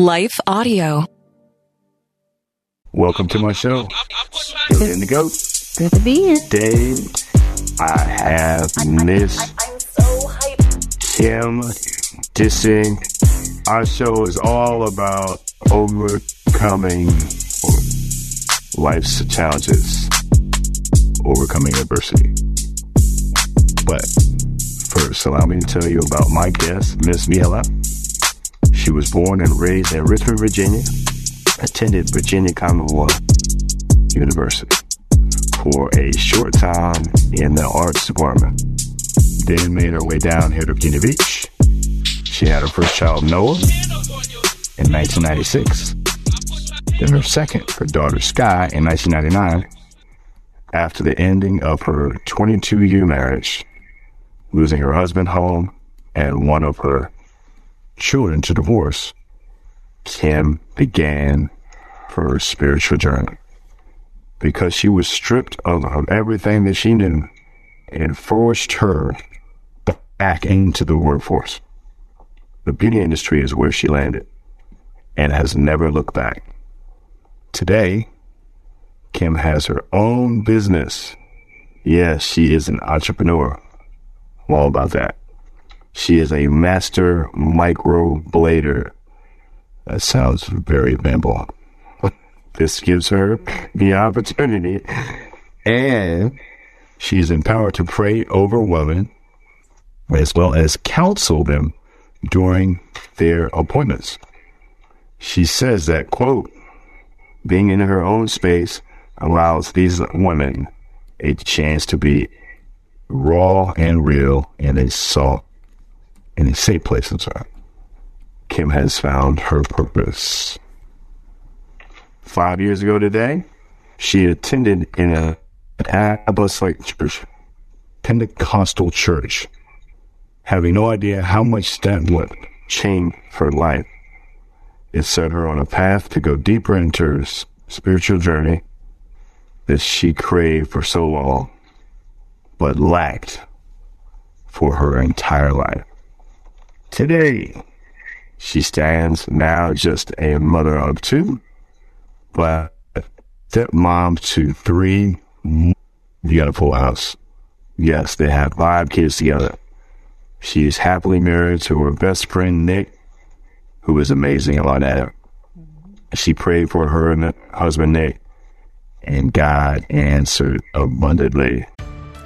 Life Audio. Welcome to my show. Good in the goat. Good to be here. Today, I have Miss Kim Dissing. Our show is all about overcoming life's challenges, overcoming adversity. But first, allow me to tell you about my guest, Miss Miela. She was born and raised in Richmond, Virginia, attended Virginia Commonwealth University for a short time in the arts department. Then made her way down here to Virginia Beach. She had her first child, Noah, in 1996. Then her second, her daughter, Sky, in 1999. After the ending of her 22 year marriage, losing her husband home and one of her children to divorce, Kim began her spiritual journey because she was stripped of, of everything that she knew and forced her back into the workforce. The beauty industry is where she landed and has never looked back. Today, Kim has her own business. Yes, she is an entrepreneur. I'm all about that. She is a master microblader. That sounds very bimbo. This gives her the opportunity, and she's empowered to pray over women as well as counsel them during their appointments. She says that, quote, being in her own space allows these women a chance to be raw and real in a in a safe place inside. Kim has found her purpose. Five years ago today, she attended in a apostolic church, Pentecostal church, having no idea how much that would change her life. It set her on a path to go deeper into her spiritual journey that she craved for so long, but lacked for her entire life. Today, she stands now just a mother of two, but stepmom to three. You got a full house. Yes, they have five kids together. She is happily married to her best friend, Nick, who is amazing about that. She prayed for her and her husband, Nick, and God answered abundantly.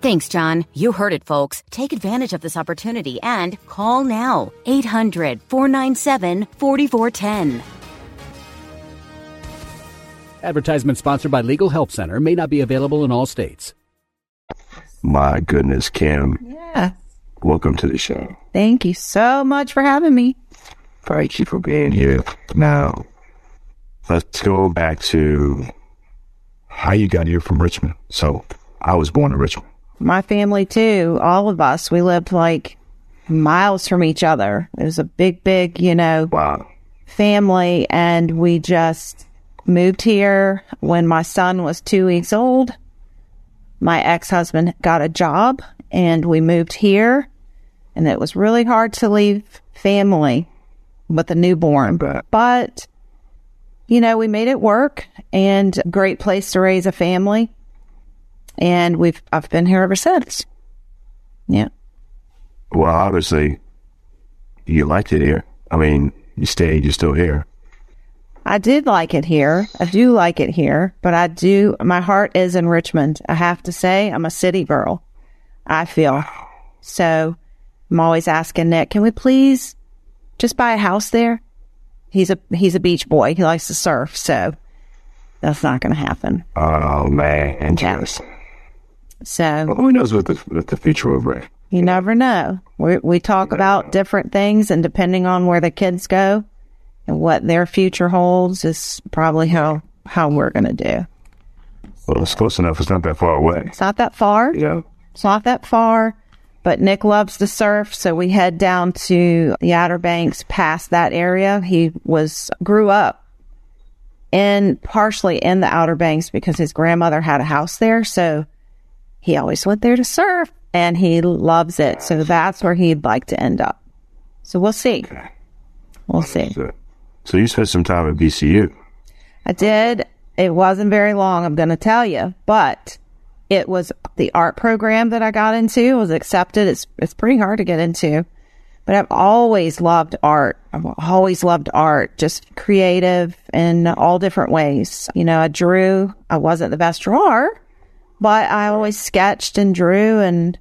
Thanks, John. You heard it, folks. Take advantage of this opportunity and call now. 800 497 4410. Advertisement sponsored by Legal Help Center may not be available in all states. My goodness, Kim. Yeah. Welcome to the show. Thank you so much for having me. Thank you for being here. Now, let's go back to how you got here from Richmond. So, I was born in Richmond. My family too, all of us, we lived like miles from each other. It was a big, big, you know, Wow. family and we just moved here when my son was two weeks old. My ex husband got a job and we moved here. And it was really hard to leave family with a newborn. But, you know, we made it work and a great place to raise a family. And we've, I've been here ever since. Yeah. Well, obviously, you liked it here. I mean, you stayed, you're still here. I did like it here. I do like it here, but I do, my heart is in Richmond. I have to say, I'm a city girl. I feel. So I'm always asking Nick, can we please just buy a house there? He's a, he's a beach boy. He likes to surf. So that's not going to happen. Oh, man. Interesting. So Well, who knows what the, what the future will bring? you never know. We, we talk about different things and depending on where the kids go and what their future holds is probably how, how we're going to do. Well, it's close enough. It's not that far away. It's not that far. Yeah. It's not that far, but Nick loves to surf, so we head down to the Outer Banks past that area. He was grew up in partially in the Outer Banks because his grandmother had a house there, so he always went there to surf and he loves it. So that's where he'd like to end up. So we'll see. We'll see. So, so you spent some time at VCU. I did. It wasn't very long, I'm going to tell you, but it was the art program that I got into It was accepted. It's it's pretty hard to get into, but I've always loved art. I've always loved art, just creative in all different ways. You know, I drew. I wasn't the best drawer, but I always sketched and drew, and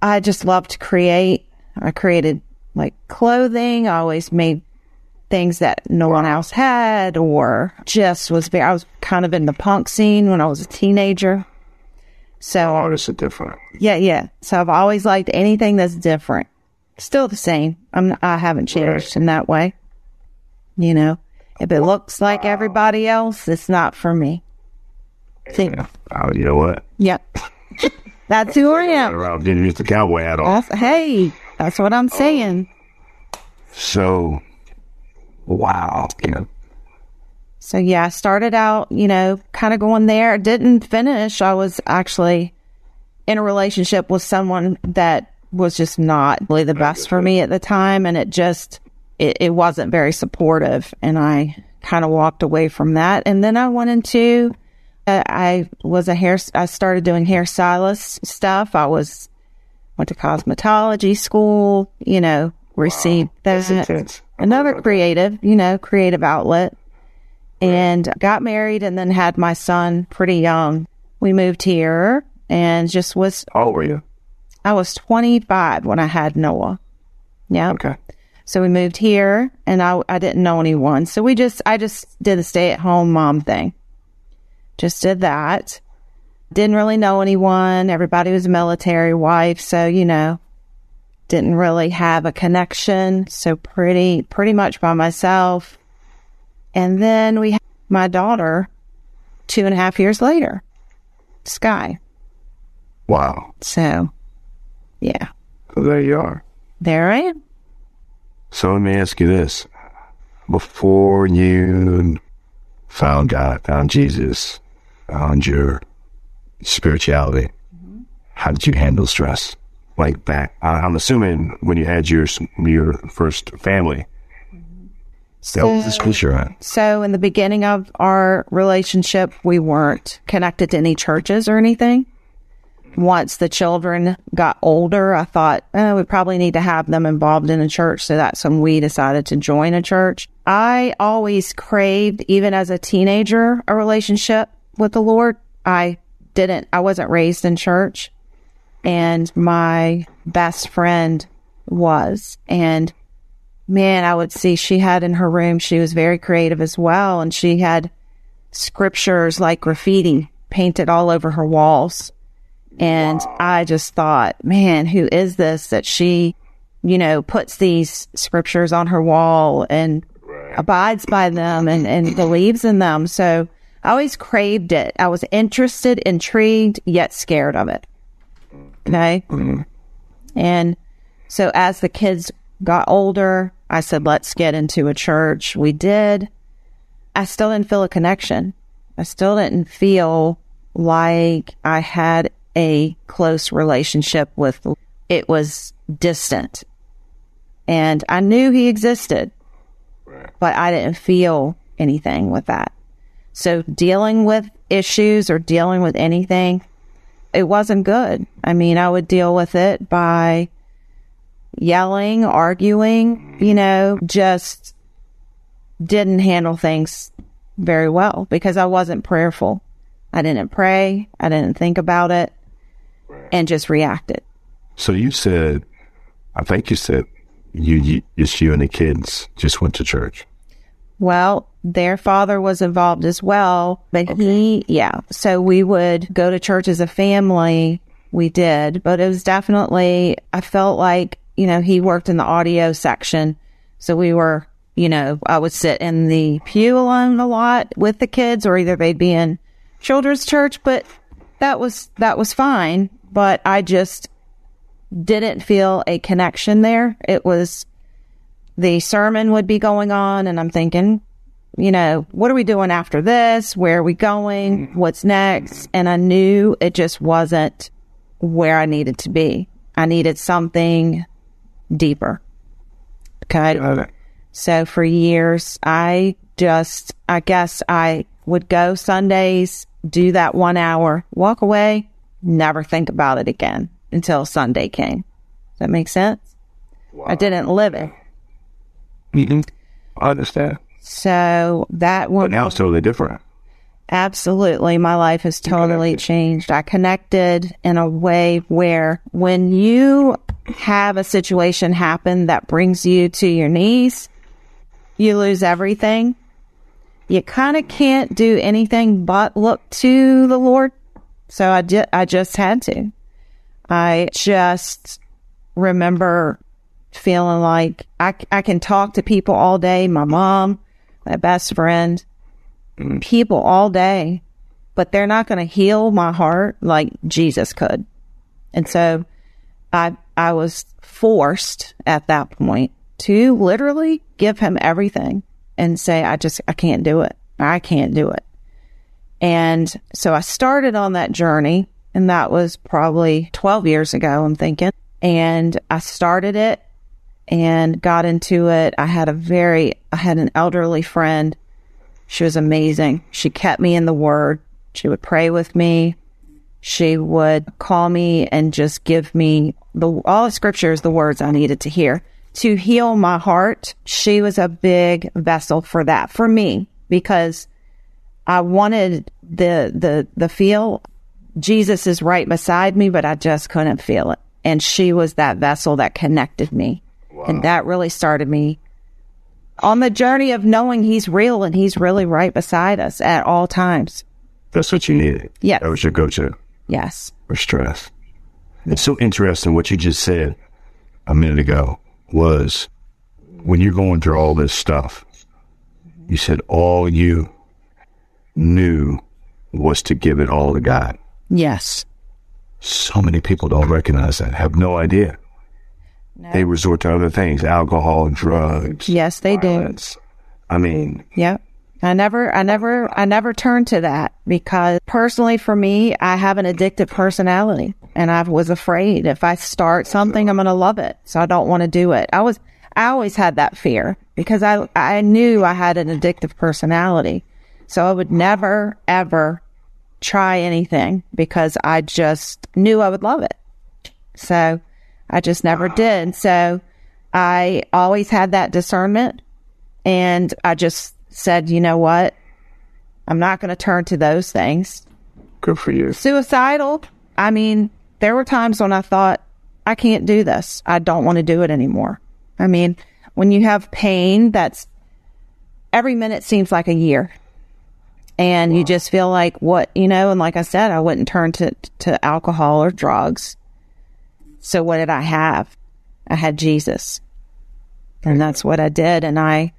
I just loved to create. I created like clothing. I always made things that no one else had or just was very I was kind of in the punk scene when I was a teenager. So oh, Artists are different. yeah, yeah. So I've always liked anything that's different. Still the same. I'm I haven't changed in that way. You know, if it looks like everybody else, it's not for me. See, Oh, you know what? yep. That's who I am. Around didn't use the cowboy hat on. That's, hey, that's what I'm saying. So, wow. You know, So yeah, I started out, you know, kind of going there. Didn't finish. I was actually in a relationship with someone that was just not really the best for me at the time, and it just it, it wasn't very supportive, and I kind of walked away from that. And then I went into I was a hair. I started doing hairstylist stuff. I was went to cosmetology school. You know, received that's that intense. another creative, you know, creative outlet. And got married and then had my son pretty young. We moved here and just was, How old were you? I was 25 when I had Noah. Yeah. Okay. So we moved here and I, I didn't know anyone. So we just, I just did the stay at home mom thing. Just did that. Didn't really know anyone. Everybody was a military wife. So, you know, didn't really have a connection. So pretty, pretty much by myself. And then we had my daughter two and a half years later, Sky. Wow. So yeah, So there you are. there I am. So let me ask you this. Before you found God, found Jesus, found your spirituality, mm-hmm. how did you handle stress? Like back, I- I'm assuming when you had your your first family, mm-hmm. that stress you're on. So in the beginning of our relationship, we weren't connected to any churches or anything. Once the children got older, I thought, oh, we probably need to have them involved in a church. So that's when we decided to join a church. I always craved, even as a teenager, a relationship with the Lord. I didn't, I wasn't raised in church and my best friend was. And man, I would see she had in her room, she was very creative as well. And she had scriptures like graffiti painted all over her walls. And I just thought, man, who is this that she, you know, puts these scriptures on her wall and abides by them and, and believes in them. So I always craved it. I was interested, intrigued, yet scared of it. Okay. And so as the kids got older, I said, let's get into a church. We did. I still didn't feel a connection. I still didn't feel like I had a close relationship with it was distant. And I knew he existed, but I didn't feel anything with that. So dealing with issues or dealing with anything, it wasn't good. I mean, I would deal with it by yelling, arguing, you know, just didn't handle things very well because I wasn't prayerful. I didn't pray. I didn't think about it and just reacted. So you said, I think you said you, you just you and the kids just went to church. Well, their father was involved as well, but he, yeah. So we would go to church as a family. We did, but it was definitely, I felt like, you know, he worked in the audio section. So we were, you know, I would sit in the pew alone a lot with the kids or either they'd be in children's church, but that was, that was fine. But I just didn't feel a connection there. It was, the sermon would be going on and I'm thinking, you know, what are we doing after this? Where are we going? What's next? And I knew it just wasn't where I needed to be. I needed something deeper. Okay. So for years, I just, I guess I would go Sundays, do that one hour, walk away, never think about it again until Sunday came. Does that make sense? I didn't live it. Mm-hmm. I understand. So that But now it's totally different. absolutely, my life has totally changed. I connected in a way where when you have a situation happen that brings you to your knees, you lose everything. You kind of can't do anything but look to the Lord. So I, ju- I just had to. I just remember feeling like I, I can talk to people all day, my mom, my best friend, mm. people all day, but they're not going to heal my heart like Jesus could. And so I, I was forced at that point to literally give him everything and say, I just, I can't do it. I can't do it. And so I started on that journey and that was probably 12 years ago, I'm thinking. And I started it and got into it. I had a very, I had an elderly friend. She was amazing. She kept me in the word. She would pray with me. She would call me and just give me the, all the scriptures, the words I needed to hear to heal my heart. She was a big vessel for that, for me, because I wanted the, the, the feel. Jesus is right beside me, but I just couldn't feel it. And she was that vessel that connected me. And that really started me on the journey of knowing he's real and he's really right beside us at all times. That's what you needed. Yes. That was your go-to Yes. for stress. It's so interesting what you just said a minute ago was when you're going through all this stuff, you said all you knew was to give it all to God. Yes. So many people don't recognize that, have no idea. They resort to other things, alcohol, drugs. Yes, they do. I mean, Yep. I never, I never, I never turned to that because personally for me, I have an addictive personality and I was afraid if I start something, I'm going to love it. So I don't want to do it. I was, I always had that fear because I, I knew I had an addictive personality. So I would never, ever try anything because I just knew I would love it. So I just never did. So I always had that discernment and I just said, you know what? I'm not going to turn to those things. good for you. Suicidal. I mean, there were times when I thought, I can't do this. I don't want to do it anymore. I mean, when you have pain, that's every minute seems like a year. And you just feel like what, you know, and like I said, I wouldn't turn to, to alcohol or drugs. So what did I have? I had Jesus. And that's what I did. And I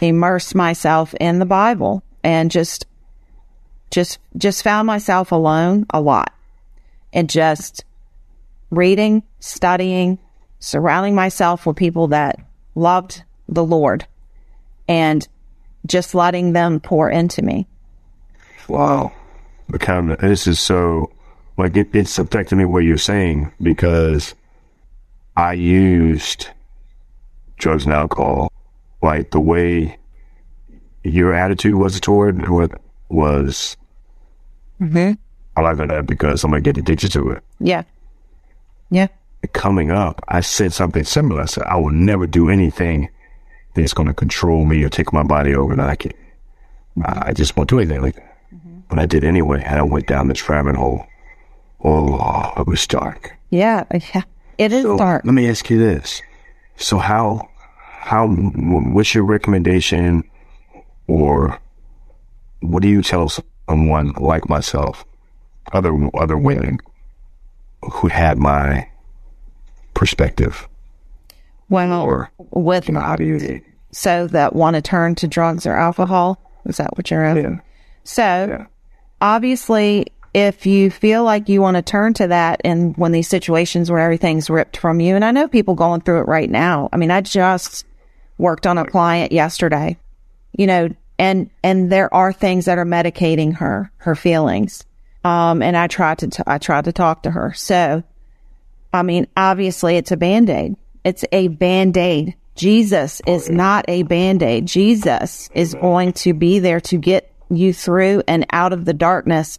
immersed myself in the Bible and just, just, just found myself alone a lot and just reading, studying, surrounding myself with people that loved the Lord and just letting them pour into me. Wow. But kind of, this is so, like, it, it's affecting me what you're saying because I used drugs and alcohol, like the way your attitude was toward what was, Mm-hmm. I like that because I'm going to get addicted to it. Yeah. Yeah. Coming up, I said something similar. I said, I will never do anything that's going to control me or take my body over. And I can, I just won't do anything like that. But I did anyway, and I went down this rabbit hole. Oh, it was dark. Yeah. Yeah. It is So, dark. Let me ask you this: So how, how, what's your recommendation, or what do you tell someone like myself, other other women, who had my perspective, Well, or with you know, how do you? so that want to turn to drugs or alcohol. Is that what you're asking? Yeah. So Yeah. obviously, if you feel like you want to turn to that, and when these situations where everything's ripped from you, and I know people going through it right now. I mean, I just worked on a client yesterday, you know, and and there are things that are medicating her her feelings. Um, and I tried to t- I tried to talk to her. So, I mean, obviously, it's a band aid. It's a band aid. Jesus is not a band aid. Jesus is going to be there to get you through and out of the darkness.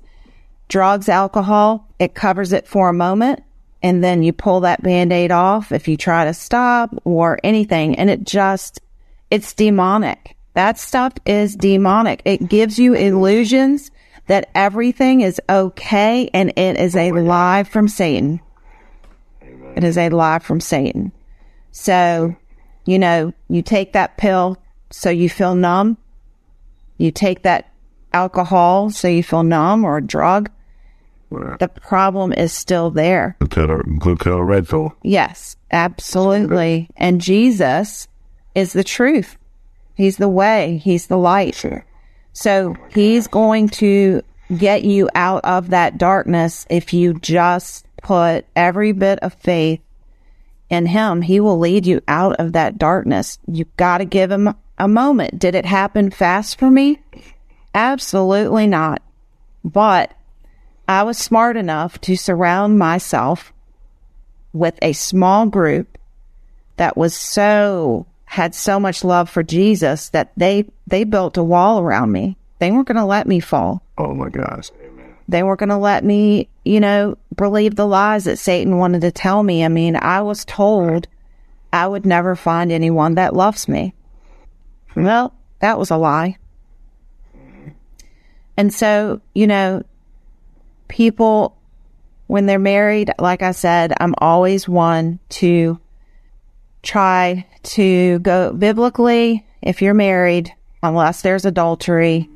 Drugs, alcohol, it covers it for a moment and then you pull that band aid off if you try to stop or anything. And it just, it's demonic. That stuff is demonic. It gives you illusions that everything is okay and it is a lie from Satan. It is a lie from Satan. So, you know, you take that pill so you feel numb. You take that alcohol so you feel numb or a drug. The problem is still there. Blue pill, blue pill, red pill. Yes, absolutely. And Jesus is the truth. He's the way. He's the light. Sure. So he's going to get you out of that darkness if you just put every bit of faith in him. He will lead you out of that darkness. You've got to give him a moment. Did it happen fast for me? Absolutely not. But I was smart enough to surround myself with a small group that was so had so much love for Jesus that they they built a wall around me. They weren't going to let me fall. Oh my gosh. They weren't going to let me, you know, believe the lies that Satan wanted to tell me. I mean, I was told I would never find anyone that loves me. Well, that was a lie. And so, you know, people, when they're married, like I said, I'm always one to try to go biblically. If you're married, unless there's adultery,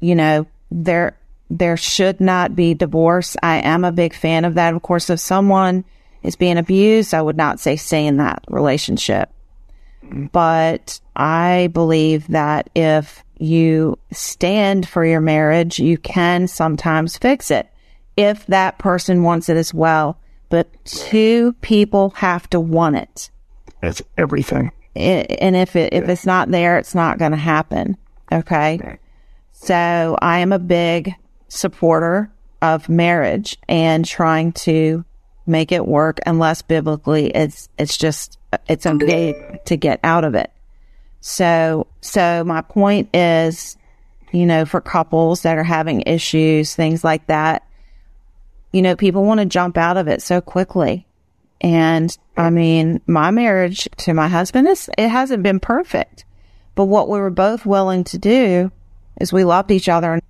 you know, there, there should not be divorce. I am a big fan of that. Of course, if someone is being abused, I would not say stay in that relationship. But I believe that if you stand for your marriage, you can sometimes fix it if that person wants it as well. But two people have to want it. That's everything. I- and if it, if it's not there, it's not going to happen. Okay. So I am a big supporter of marriage and trying to make it work unless biblically it's, it's just, it's okay to get out of it. So, so my point is, you know, for couples that are having issues, things like that, you know, people want to jump out of it so quickly. And I mean, my marriage to my husband is, it hasn't been perfect, but what we were both willing to do is we loved each other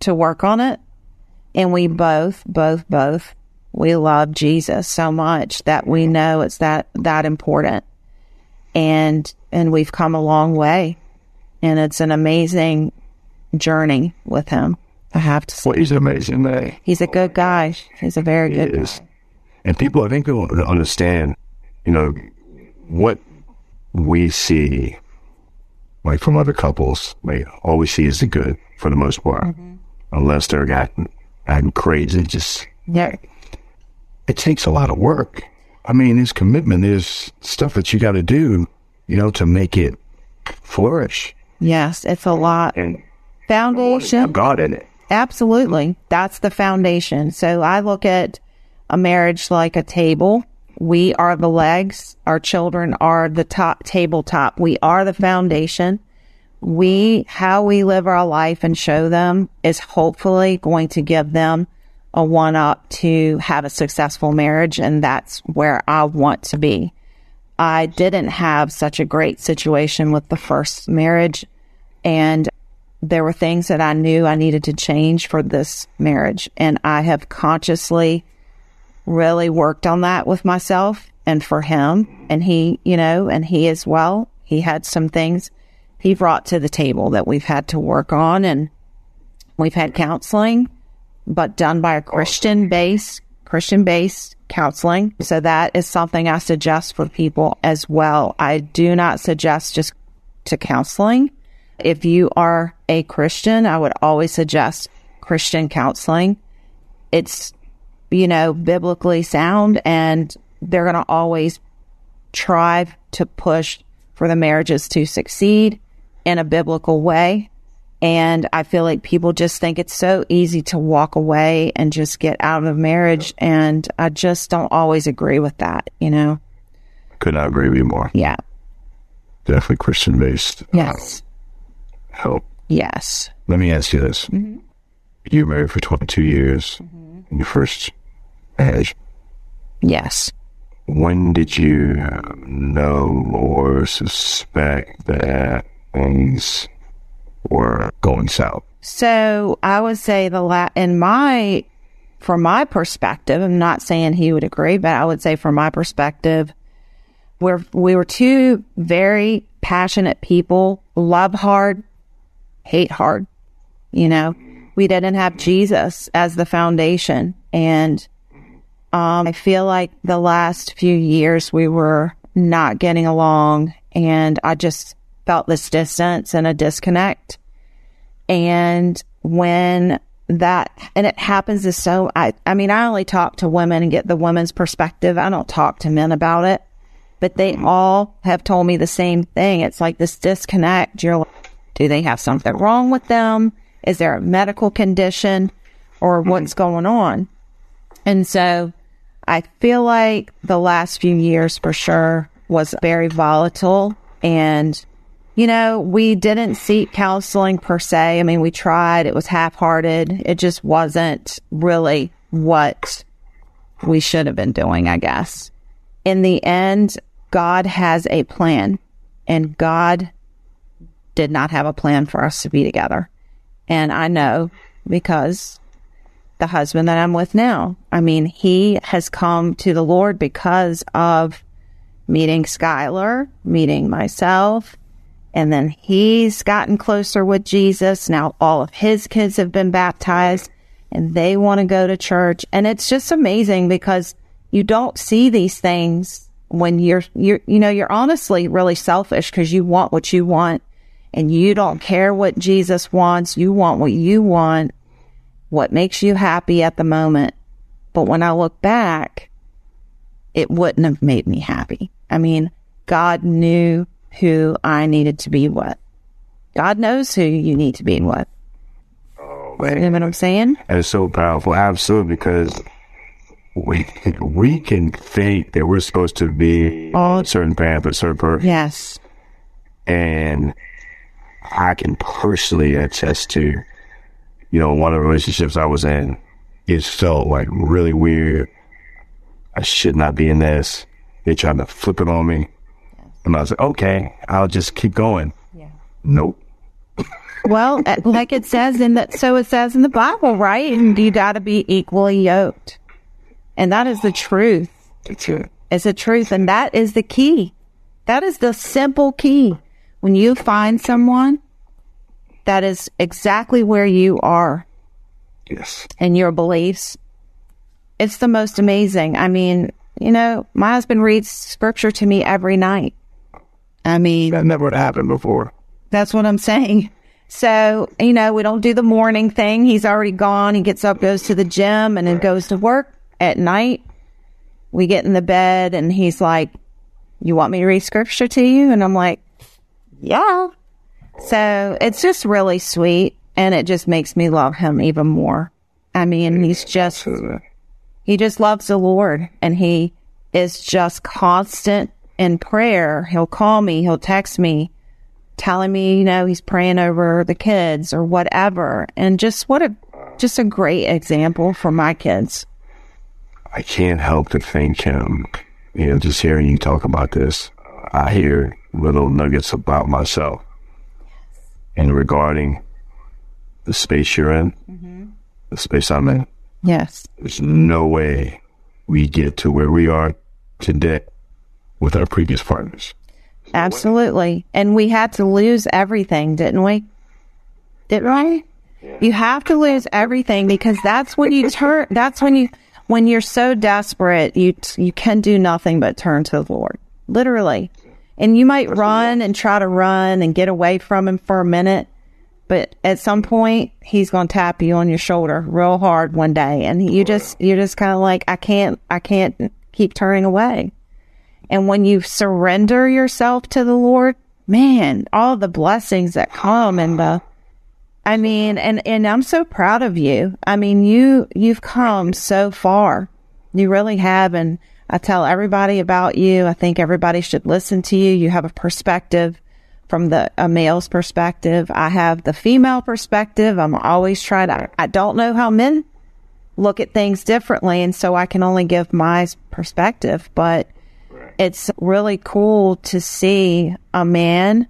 to work on it. And we both, both, both, we love Jesus so much that we know it's that, that important. And, and we've come a long way and it's an amazing journey with him. I have to say, Well, he's amazing, man. he's a good guy. He's a very He good guy. And people, I think, don't understand, you know, what we see, like from other couples, like all we see is the good for the most part, Mm-hmm. unless they're acting, acting crazy. Just Yeah. it takes a lot of work. I mean, there's commitment. There's stuff that you got to do, you know, to make it flourish. Yes, it's a lot. And Foundation. God in it. Absolutely. That's the foundation. So I look at a marriage like a table. We are the legs. Our children are the top tabletop. We are the foundation. We, how we live our life and show them is hopefully going to give them a one up to have a successful marriage. And that's where I want to be. I didn't have such a great situation with the first marriage and there were things that I knew I needed to change for this marriage. And I have consciously really worked on that with myself and for him. And he, you know, and he as well. He had some things he brought to the table that we've had to work on. And we've had counseling, but done by a Christian based, Christian based counseling. So that is something I suggest for people as well. I do not suggest just to counseling. If you are a Christian, I would always suggest Christian counseling. It's, you know, biblically sound and they're going to always try to push for the marriages to succeed in a biblical way. And I feel like people just think it's so easy to walk away and just get out of a marriage. And I just don't always agree with that, you know? Could not agree with you more. Yeah. Definitely Christian based Yes. Help. Yes. Let me ask you this. Mm-hmm. You were married for 22 years. In your first marriage, Yes. when did you know or suspect that things were going south? So I would say the la- in my, from my perspective, I'm not saying he would agree, but I would say from my perspective, we're, we were two very passionate people, love hard, hate hard. You know, we didn't have Jesus as the foundation. And, um, I feel like the last few years we were not getting along and I just felt this distance and a disconnect. And when that, and it happens is so, I, I mean, I only talk to women and get the women's perspective. I don't talk to men about it, but they all have told me the same thing. It's like this disconnect. You're like, do they have something wrong with them? Is there a medical condition or mm-hmm. what's going on? And so I feel like the last few years for sure was very volatile and you know, we didn't seek counseling per se. I mean, we tried, it was half hearted. It just wasn't really what we should have been doing, I guess. In the end, God has a plan, and God did not have a plan for us to be together. And I know because the husband that I'm with now, I mean, he has come to the Lord because of meeting Skylar, meeting myself, and then he's gotten closer with Jesus. Now all of his kids have been baptized and they want to go to church. And it's just amazing because you don't see these things when you're, you're, you know, you're honestly really selfish because you want what you want and you don't care what Jesus wants. You want what you want, what makes you happy at the moment. But when I look back, it wouldn't have made me happy. I mean, God knew who I needed to be with. God knows who you need to be with. Oh, You know what I'm saying? And it's so powerful. Absolutely. Because we, we can think that we're supposed to be on a certain path, a certain person. Yes. And I can personally attest to, you know, one of the relationships I was in, it felt like really weird. I should not be in this. They tried to flip it on me. And I was like, okay, I'll just keep going. Yeah. Nope. Well, uh, like it says in that, so it says in the Bible, right? And you got to be equally yoked. And that is the truth. That's it. It's the truth. And that is the key. That is the simple key. When you find someone that is exactly where you are Yes. and your beliefs, it's the most amazing. I mean, you know, my husband reads scripture to me every night. I mean, That never happened before. That's what I'm saying. So, you know, we don't do the morning thing. He's already gone. He gets up, goes to the gym, and then goes to work at night. We get in the bed, and he's like, You want me to read scripture to you? And I'm like, Yeah. So it's just really sweet and it just makes me love him even more. I mean, he's just, he just loves the Lord and he is just constant in prayer. He'll call me, he'll text me, telling me, you know, he's praying over the kids or whatever. And just what a, just a great example for my kids. I can't help to thank him. Um, you know, just hearing you talk about this, I hear little nuggets about myself. And regarding the space you're in, mm-hmm. the space I'm in, yes, there's no way we get to where we are today with our previous partners. Absolutely. And we had to lose everything, didn't we? Didn't we? Yeah. You have to lose everything because that's when you turn, that's when you, when you're so desperate, you, you can do nothing but turn to the Lord. Literally. And you might run and try to run and get away from him for a minute, but at some point he's going to tap you on your shoulder real hard one day and you just, you're just kind of like, I can't, I can't keep turning away. And when you surrender yourself to the Lord, man, all the blessings that come and the, I mean, and, and I'm so proud of you. I mean, you, you've come so far. You really have. And I tell everybody about you. I think everybody should listen to you. You have a perspective from the a male's perspective. I have the female perspective. I'm always trying to, I don't know how men look at things differently. And so I can only give my perspective, but it's really cool to see a man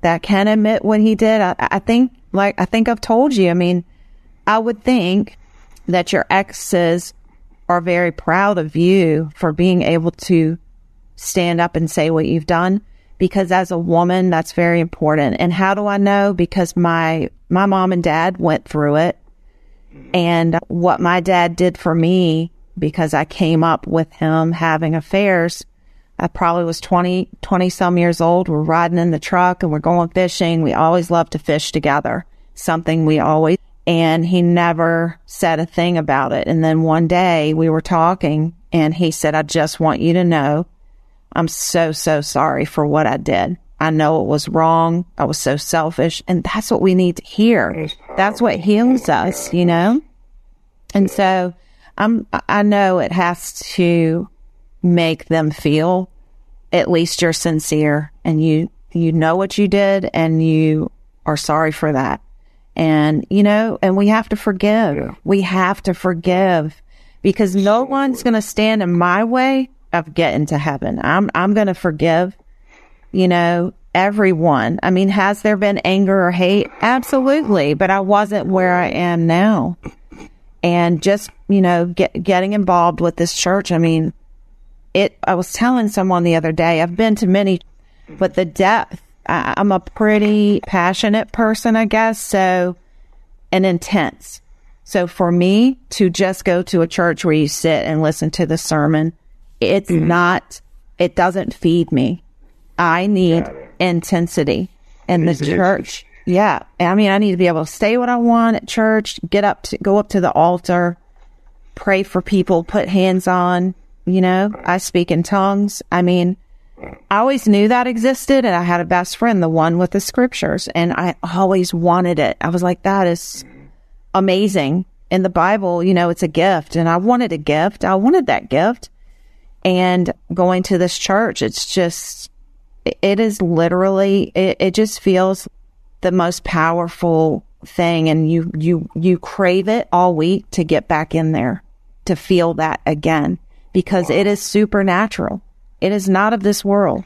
that can admit what he did. I, I think, like, I think I've told you, I mean, I would think that your exes are very proud of you for being able to stand up and say what you've done because as a woman that's very important and how do i know because my my mom and dad went through it and what my dad did for me because i came up with him having affairs I probably was 20, 20 some years old. We're riding in the truck and we're going fishing. We always love to fish together. Something we always, and he never said a thing about it. And then one day we were talking and he said, I just want you to know I'm so, so sorry for what I did. I know it was wrong. I was so selfish. And that's what we need to hear. That's what heals us, you know? And so I'm, I know it has to make them feel at least you're sincere and you you know what you did and you are sorry for that. And you know, and we have to forgive. Yeah. We have to forgive because no one's going to stand in my way of getting to heaven. I'm I'm going to forgive, you know, everyone. I mean, has there been anger or hate? Absolutely, but I wasn't where I am now. And just, you know, get, getting involved with this church, I mean, it, I was telling someone the other day, I've been to many, but the depth, I'm a pretty passionate person, I guess. So, and intense. So for me to just go to a church where you sit and listen to the sermon, it's mm-hmm. not, it doesn't feed me. I need intensity in the church. Yeah. I mean, I need to be able to say what I want at church, get up to go up to the altar, pray for people, put hands on, you know, I speak in tongues. I mean, I always knew that existed and I had a best friend, the one with the scriptures, and I always wanted it. I was like, that is amazing. In the Bible, you know, it's a gift and I wanted a gift. I wanted that gift. And going to this church, it's just, it is literally, it, it just feels the most powerful thing. And you, you, you crave it all week to get back in there to feel that again because wow. it is supernatural. It is not of this world.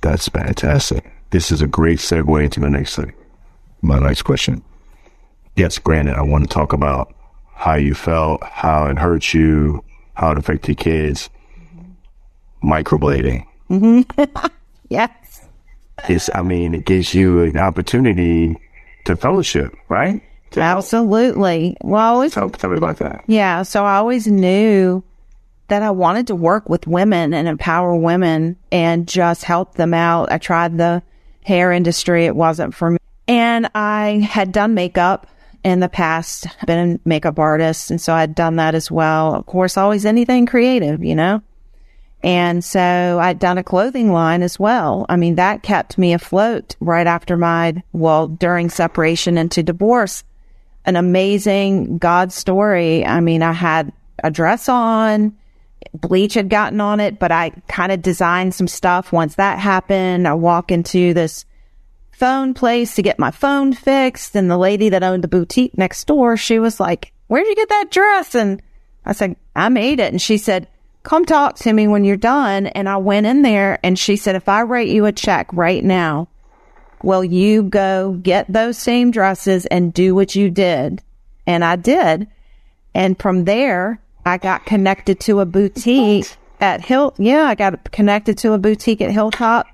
That's fantastic. This is a great segue into the next thing. My next question. Yes, granted, I want to talk about how you felt, how it hurt you, how it affected kids. Microblading. Mm-hmm. yes. It's, I mean, it gives you an opportunity to fellowship, right? To Absolutely. Well, tell, tell me about that. Yeah. So I always knew that I wanted to work with women and empower women and just help them out. I tried the hair industry. It wasn't for me. And I had done makeup in the past, been a makeup artist. And so I'd done that as well. Of course, always anything creative, you know? And so I'd done a clothing line as well. I mean, that kept me afloat right after my, well, during separation into divorce. An amazing God story. I mean, I had a dress on, bleach had gotten on it, but I kind of designed some stuff. Once that happened, I walk into this phone place to get my phone fixed. And the lady that owned the boutique next door, she was like, where'd you get that dress? And I said, I made it. And she said, come talk to me when you're done. And I went in there and she said, if I write you a check right now, will you go get those same dresses and do what you did? And I did. And from there, I got connected to a boutique at Hill. Yeah, I got connected to a boutique at Hilltop.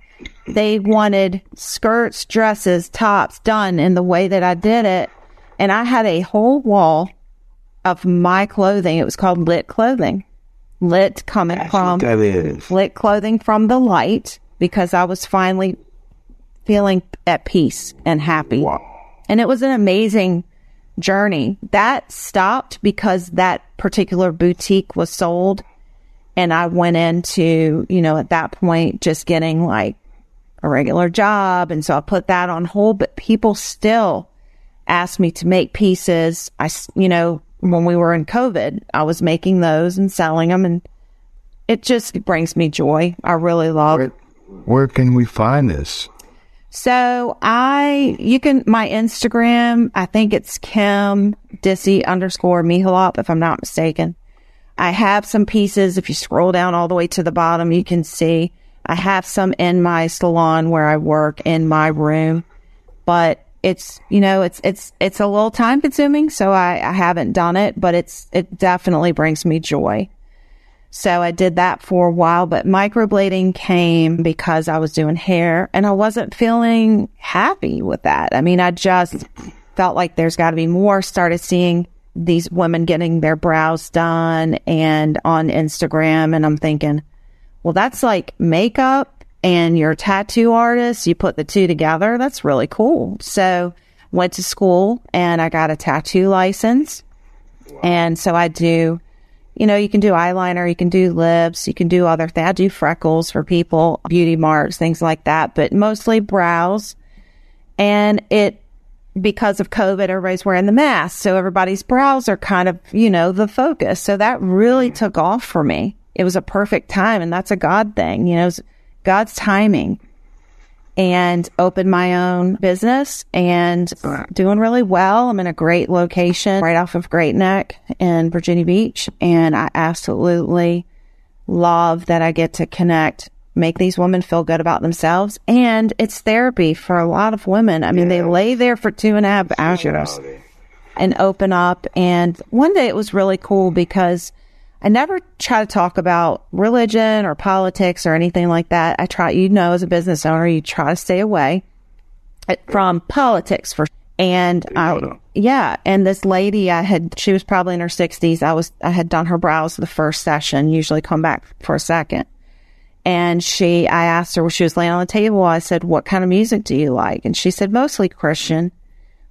They wanted skirts, dresses, tops done in the way that I did it. And I had a whole wall of my clothing. It was called lit clothing lit coming from what that is. lit clothing from the light because I was finally feeling at peace and happy. Wow. And it was an amazing journey. That stopped because that particular boutique was sold. And I went into, you know, at that point, just getting like a regular job. And so I put that on hold, but people still asked me to make pieces. I, you know, when we were in COVID, I was making those and selling them. And it just brings me joy. I really love Where, where can we find this? So I, you can, my Instagram, I think it's Kim Dissy underscore Mihalap, if I'm not mistaken. I have some pieces. If you scroll down all the way to the bottom, you can see I have some in my salon where I work in my room, but it's, you know, it's, it's, it's a little time consuming. So I, I haven't done it, but it's, it definitely brings me joy. So I did that for a while, but microblading came because I was doing hair and I wasn't feeling happy with that. I mean, I just felt like there's got to be more. Started seeing these women getting their brows done and on Instagram. And I'm thinking, well, that's like makeup and you're a tattoo artist. You put the two together. That's really cool. So went to school and I got a tattoo license. And so I do, you know, you can do eyeliner, you can do lips, you can do other things. I do freckles for people, beauty marks, things like that, but mostly brows. And it, because of COVID, everybody's wearing the mask. So everybody's brows are kind of, you know, the focus. So that really mm-hmm. took off for me. It was a perfect time. And that's a God thing, you know, God's timing and opened my own business and doing really well. I'm in a great location right off of Great Neck in Virginia Beach. And I absolutely love that I get to connect, make these women feel good about themselves. And it's therapy for a lot of women. I mean, they lay there for two and a half hours and open up. And one day it was really cool because I never try to talk about religion or politics or anything like that. I try, you know, as a business owner, you try to stay away from politics for and I yeah, and this lady I had she was probably in her 60s. I was I had done her brows the first session, usually come back for a second. And she I asked her she was laying on the table, I said, "What kind of music do you like?" And she said, "Mostly Christian."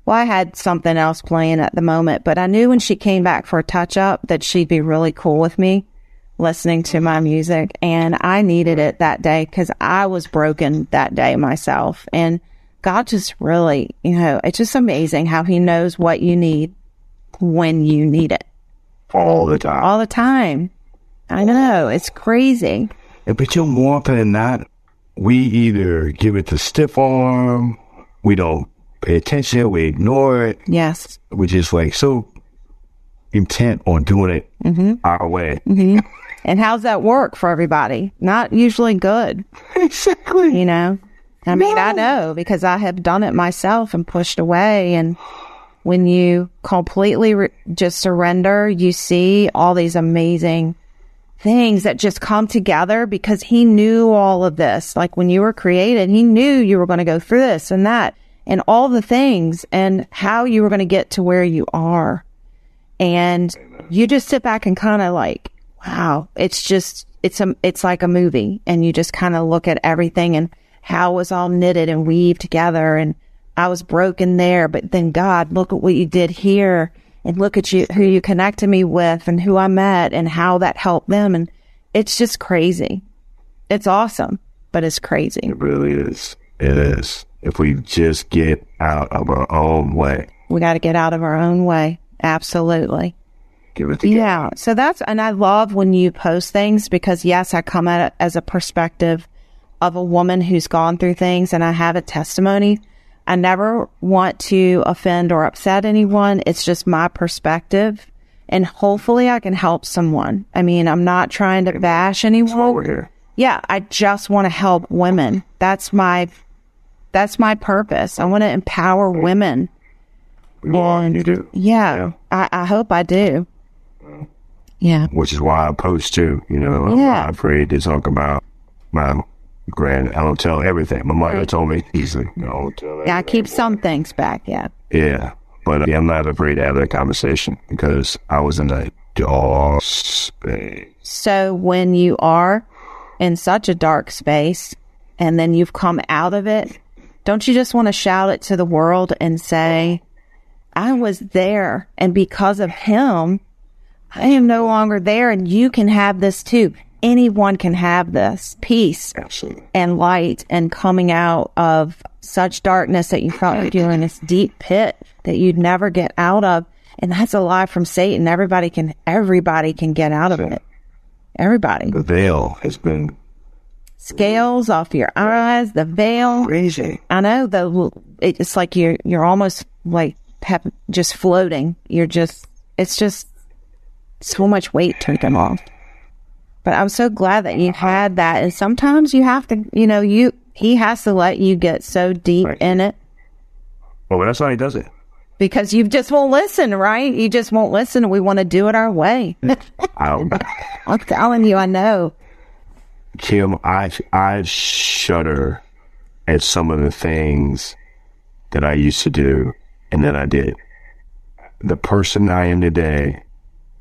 Well, I had something else playing at the moment, but I knew when she came back for a touch up that she'd be really cool with me listening to my music. And I needed it that day because I was broken that day myself. And God just really, you know, it's just amazing how He knows what you need when you need it all the time. all the time. I know it's crazy. But you know, more often than not, we either give it the stiff arm, we don't pay attention, we ignore it, Yes. we're just like so intent on doing it mm-hmm. our way. Mm-hmm. And how's that work for everybody? Not usually good. Exactly. you know i mean i know because i have done it myself and pushed away and when you completely re- just surrender you see all these amazing things that just come together because he knew all of this like when you were created he knew you were going to go through this and that and all the things and how you were going to get to where you are. And you just sit back and kind of like wow it's just it's a it's like a movie. And you just kind of look at everything and how it was all knitted and weaved together. And i was broken there but then god look at what you did here. And look at you who you connected me with and who i met and how that helped them. And it's just crazy. It's awesome, but it's crazy. It really is. It is. If we just get out of our own way, We got to get out of our own way. Absolutely. give it together. Yeah. So that's, and I love when you post things because, yes, I come at it as a perspective of a woman who's gone through things and I have a testimony. I never want to offend or upset anyone. It's just my perspective. And hopefully I can help someone. I mean, I'm not trying to bash anyone. Yeah, I just want to help women. That's my that's my purpose. I want to empower women. We want you do. Yeah, Yeah. I, I hope I do. Yeah. Which is why I post too. You know, I'm Yeah. afraid to talk about my grand. I don't tell everything. My mother told me easily. I don't tell Yeah, I keep some things back. Yeah. Yeah, but uh, yeah, I'm not afraid to have that conversation because I was in a dark space. So when you are in such a dark space and then you've come out of it, don't you just want to shout it to the world and say, I was there and because of him, I am no longer there and you can have this too. Anyone can have this peace Absolutely. and light and coming out of such darkness that you felt like you were in this deep pit that you'd never get out of. And that's a lie from Satan. Everybody can, everybody can get out of it. Everybody. The veil has been Scales off your eyes, the veil. crazy. I know the, it's like you're, you're almost like have, just floating. You're just, it's just so much weight taken off. But I'm so glad that you had that. And sometimes you have to, you know, you, he has to let you get so deep Right. in it Well, that's how he does it. because you just won't listen, right? You just won't listen. We want to do it our way. I, I'm telling you, I know. Kim, I I shudder at some of the things that I used to do and that I did. The person I am today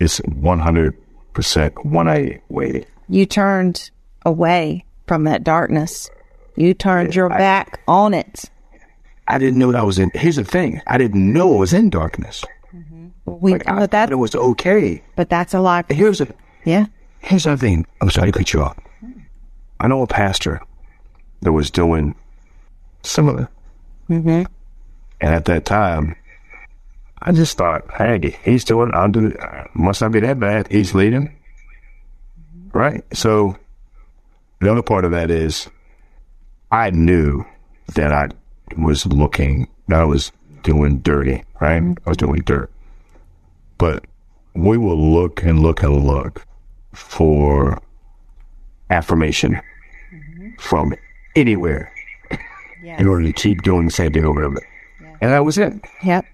is 100% when I waited. You turned away from that darkness. You turned your back on it. I didn't know that I was in. Here's the thing: I didn't know I was in darkness. Mm-hmm. We, Like, I that, thought it was okay. but that's a lie. Here's a Yeah. here's the thing. I'm sorry to cut you off. I know a pastor that was doing similar, Mm-hmm. and at that time, I just thought, hey, he's doing. I'll do. it. Must not be that bad. He's leading, right? So the other part of that is, I knew that I was looking. That I was doing dirty, right? I was doing dirt, but we will look and look and look for affirmation mm-hmm. from anywhere in order to keep doing the same thing over and over. And that was it. Yep.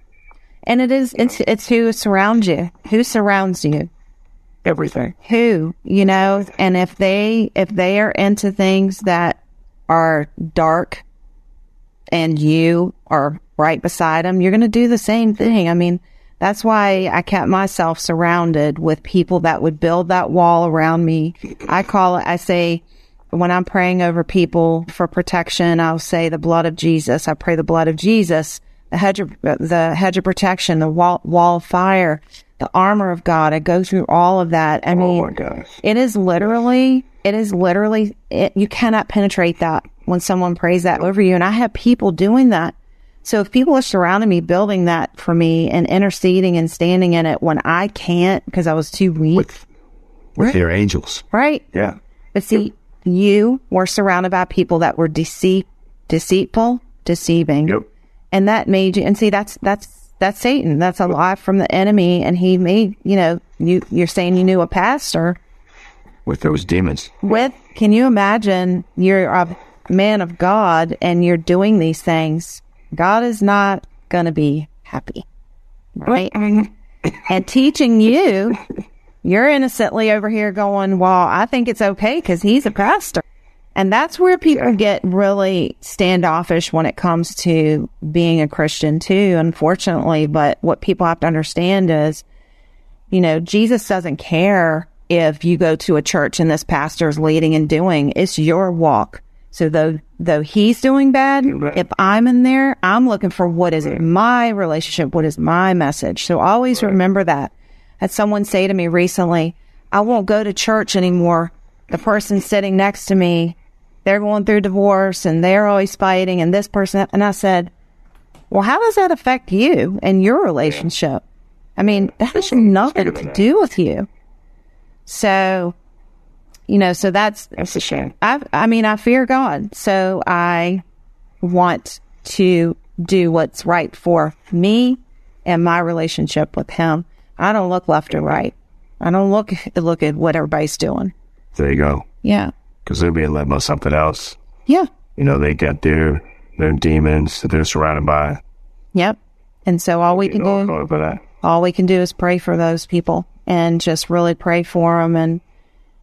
And it is, it's, it's who surrounds you. Who surrounds you? Everything. Who, you know, and if they, if they are into things that are dark and you are right beside them, you're going to do the same thing. I mean, that's why I kept myself surrounded with people that would build that wall around me. I call it, I say, when I'm praying over people for protection, I'll say the blood of Jesus. I pray the blood of Jesus, the hedge of, the hedge of protection, the wall, wall of fire, the armor of God. I go through all of that. I oh mean, Oh my gosh. it is literally, it is literally, it, you cannot penetrate that when someone prays that over you. And I have people doing that. So if people are surrounding me, building that for me and interceding and standing in it when I can't because I was too weak, With, with their angels. right? Yeah. But see, you were surrounded by people that were deceit, deceitful, deceiving. Yep. And that made you, and see, that's, that's, that's Satan. That's a lie from the enemy. And he made, you know, you, you're saying you knew a pastor With those demons. with, can you imagine you're a man of God and you're doing these things? God is not going to be happy. Right? and teaching you, you're innocently over here going, well, I think it's okay because he's a pastor. And that's where people get really standoffish when it comes to being a Christian too, unfortunately. But what people have to understand is, you know, Jesus doesn't care if you go to a church and this pastor is leading and doing. It's your walk. So though though he's doing bad, if I'm in there, I'm looking for what is my relationship, what is my message. So always remember that. Had someone say to me recently, I won't go to church anymore the person sitting next to me, they're going through divorce and they're always fighting and this person. And I said, well, how does that affect you and your relationship? I mean, that has nothing to do with you. So, you know, so that's, That's a shame. I, I mean, I fear God. So I want to do what's right for me and my relationship with Him. I don't look left or right. I don't look look at what everybody's doing. There you go. Yeah. Because they're being led by something else. Yeah. You know, they got their their demons that they're surrounded by. Yep. And so all we You can do, for that. all we can do is pray for those people and just really pray for them. And,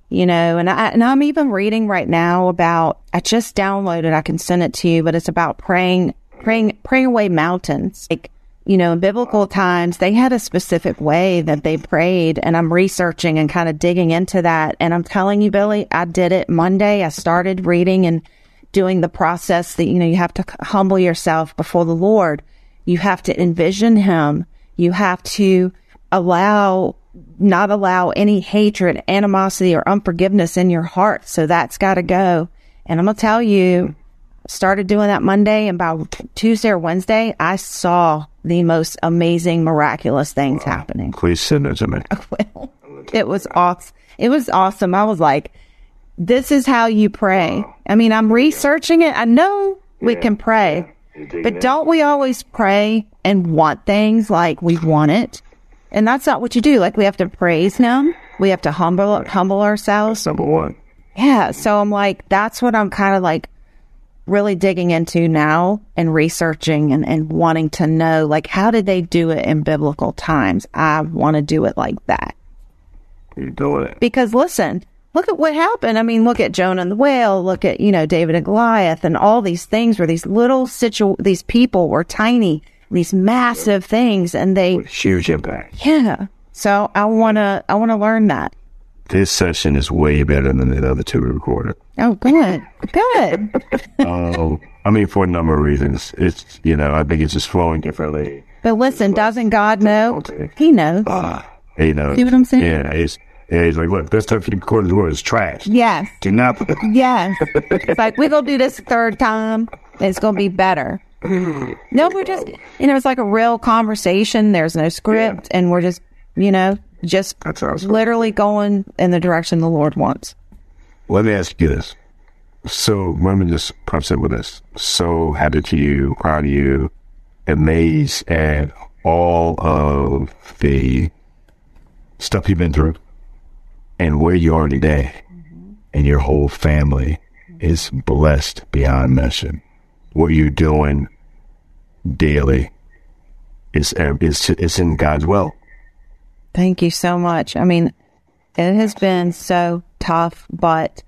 you know, and I, and I'm even reading right now about, I just downloaded, I can send it to you, but it's about praying, praying, praying away mountains. Like, you know, in biblical times, they had a specific way that they prayed. And I'm researching and kind of digging into that. And I'm telling you, Billy, I did it Monday. I started reading and doing the process that, you know, you have to humble yourself before the Lord. You have to envision him. You have to allow, not allow any hatred, animosity, or unforgiveness in your heart. So that's got to go. And I'm going to tell you, started doing that Monday and by Tuesday or Wednesday, I saw the most amazing, miraculous things happening. Please send it to me. Well, it was awesome. It was awesome. I was like, this is how you pray. I mean, I'm researching it. I know we can pray, but don't we always pray and want things like we want it? And that's not what you do. Like we have to praise him. We have to humble, humble ourselves. Number one. Yeah. So I'm like, that's what I'm kind of like really digging into now and researching and, and wanting to know, like, how did they do it in biblical times? I want to do it like that. You're doing it. Because listen, look at what happened. I mean, look at Jonah and the whale, look at, you know, David and Goliath and all these things where these little situ, these people were tiny, these massive things and they, Huge impact. yeah. So I want to, I want to learn that. This session is way better than the other two we recorded. Oh, good. Good. Um, I mean, for a number of reasons. It's, you know, I think it's just flowing differently. But listen, doesn't God know? He knows. He knows. See what I'm saying? Yeah, he's yeah, he's like, look, this stuff you recorded word is trash. Yes. Do not. Yes. it's like, we're to do this a third time. It's going to be better. No, we're just, you know, it's like a real conversation. There's no script, and we're just, you know, just literally going in the direction the Lord wants. Let me ask you this. So, let me just preface it with this. So happy to you, proud of you, amazed at all of the stuff you've been through and where you are today. And your whole family is blessed beyond measure. What you're doing daily is, is, is in God's will. Thank you so much. I mean, it has been so tough, but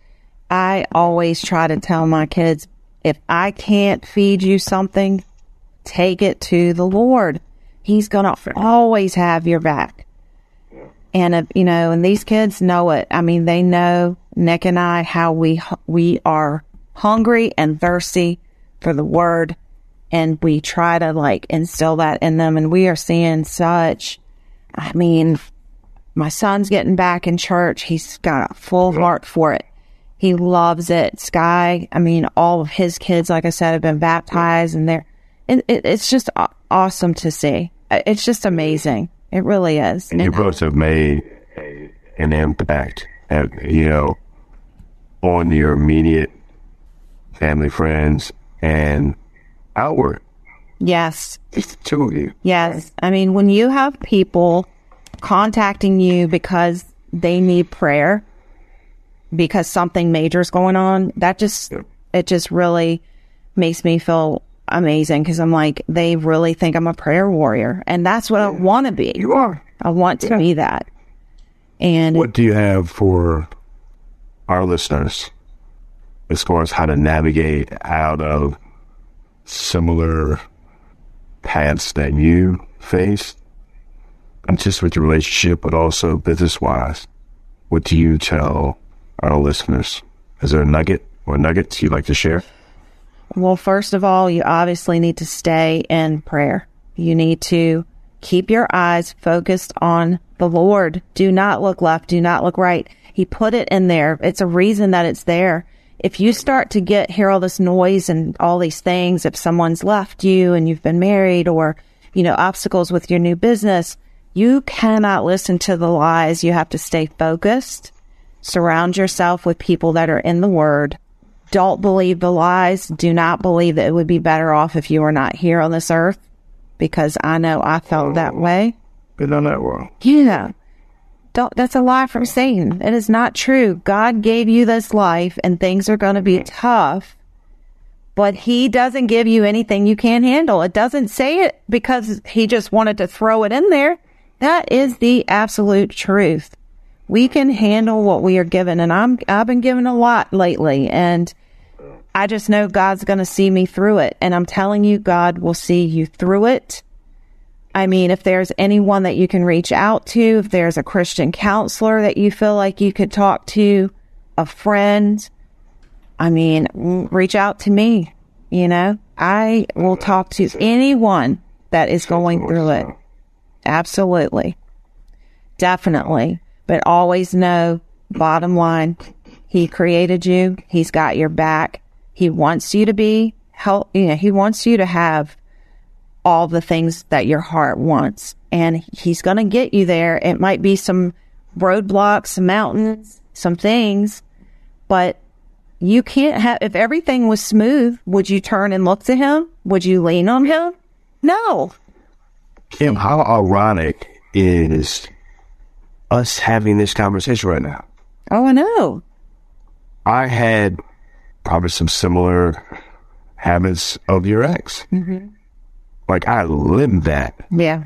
I always try to tell my kids if I can't feed you something, take it to the Lord. He's going to always have your back. And if, you know, and these kids know it. I mean, they know Nick and I how we we are hungry and thirsty for the word and we try to like instill that in them and we are seeing such I mean, my son's getting back in church. He's got a full heart for it. He loves it. Sky, I mean, all of his kids, like I said, have been baptized and they're, it, it, it's just awesome to see. Uh, It's just amazing. It really is. and you both have made an impact, at, you know, on your immediate family, friends, and outward. Yes. It's the two of you. Yes. I mean, when you have people contacting you because they need prayer, because something major is going on, that just, it just really makes me feel amazing because I'm like, they really think I'm a prayer warrior. And that's what I want to be. You are. I want to be that. And What do you have for our listeners as far as how to navigate out of similar paths that you face? Not just with your relationship, but also business wise. What do you tell our listeners? Is there a nugget or nuggets you'd like to share? Well, first of all, you obviously need to stay in prayer. You need to keep your eyes focused on the Lord. Do not look left. Do not look right. He put it in there. It's a reason that it's there. If you start to get, hear all this noise and all these things, if someone's left you and you've been married or, you know, obstacles with your new business, you cannot listen to the lies. You have to stay focused. Surround yourself with people that are in the word. Don't believe the lies. Do not believe that it would be better off if you were not here on this earth because I know I felt that oh. way. Been on that world. Yeah. Don't, that's a lie from Satan. It is not true. God gave you this life and things are going to be tough, but he doesn't give you anything you can't handle. It doesn't say it because he just wanted to throw it in there. That is the absolute truth. We can handle what we are given and I'm, I've been given a lot lately and I just know God's going to see me through it. And I'm telling you, God will see you through it. I mean, if there's anyone that you can reach out to, if there's a Christian counselor that you feel like you could talk to, a friend, I mean, mm, reach out to me. You know, I will talk to anyone that is going through it. Absolutely. Definitely. But always know, bottom line, he created you. He's got your back. He wants you to be help. You know, he wants you to have all the things that your heart wants, and he's going to get you there. It might be some roadblocks, some mountains, some things, but you can't have. If everything was smooth, would you turn and look to him? Would you lean on him? No. Kim, how ironic is us having this conversation right now? Oh, I know. I had probably some similar habits of your ex. Mm-hmm. Like I lived that. Yeah.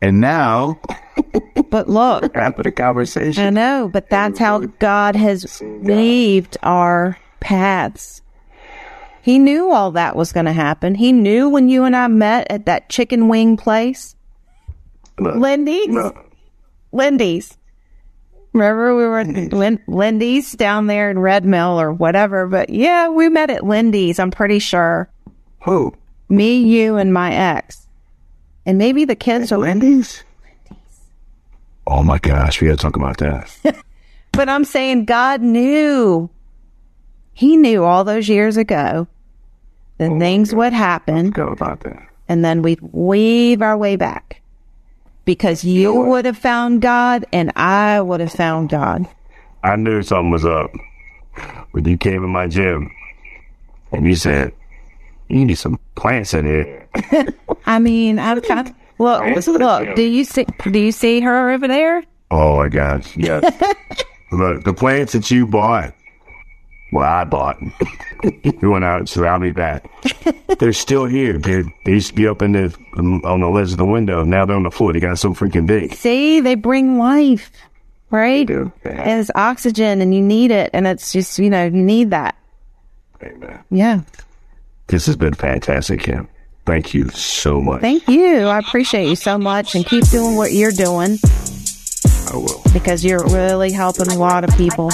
And now, But look, after the conversation, I know, but that's how God has weaved our paths. He knew all that was going to happen. He knew when you and I met at that chicken wing place, look, Lindy's. look, Lindy's. Remember we were at Lin- Lindy's down there in Red Mill or whatever, but yeah, we met at Lindy's, I'm pretty sure. who? Me, you, and my ex. And maybe the kids are Wendy's? Oh my gosh, we got to talk about that. But I'm saying God knew. He knew all those years ago the oh things would happen, Go about that. and then we'd weave our way back. Because you would have found God, and I would have found God. I knew something was up when you came in my gym and you said, you need some plants in here. I mean, I'm kind of, look, look, do you see, do you see her over there? Oh my gosh, yes. Look, the plants that you bought, well, I bought. you went out and surrounded me back. They're still here. They they used to be up in the um, on the ledge of the window. Now they're on the floor. They got so freaking big. See, they bring life, right? do. And it's oxygen, and you need it, and it's just, you know, you need that. Amen. Yeah. This has been fantastic, Kim. Thank you so much. Thank you. I appreciate you so much, and keep doing what you're doing. I will. because you're really helping a lot of people.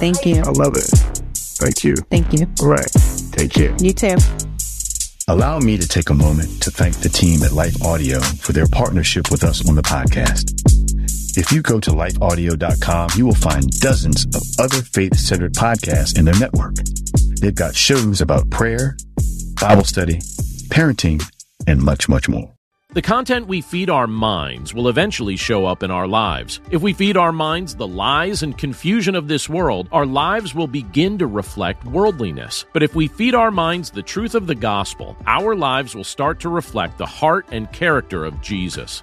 Thank you. I love it. Thank you. Thank you. All right. Take care. You too. Allow me to take a moment to thank the team at Life Audio for their partnership with us on the podcast. If you go to lifeaudio.com, you will find dozens of other faith centered podcasts in their network. They've got shows about prayer, Bible study, parenting, and much, much more. The content we feed our minds will eventually show up in our lives. If we feed our minds the lies and confusion of this world, our lives will begin to reflect worldliness. But if we feed our minds the truth of the gospel, our lives will start to reflect the heart and character of Jesus.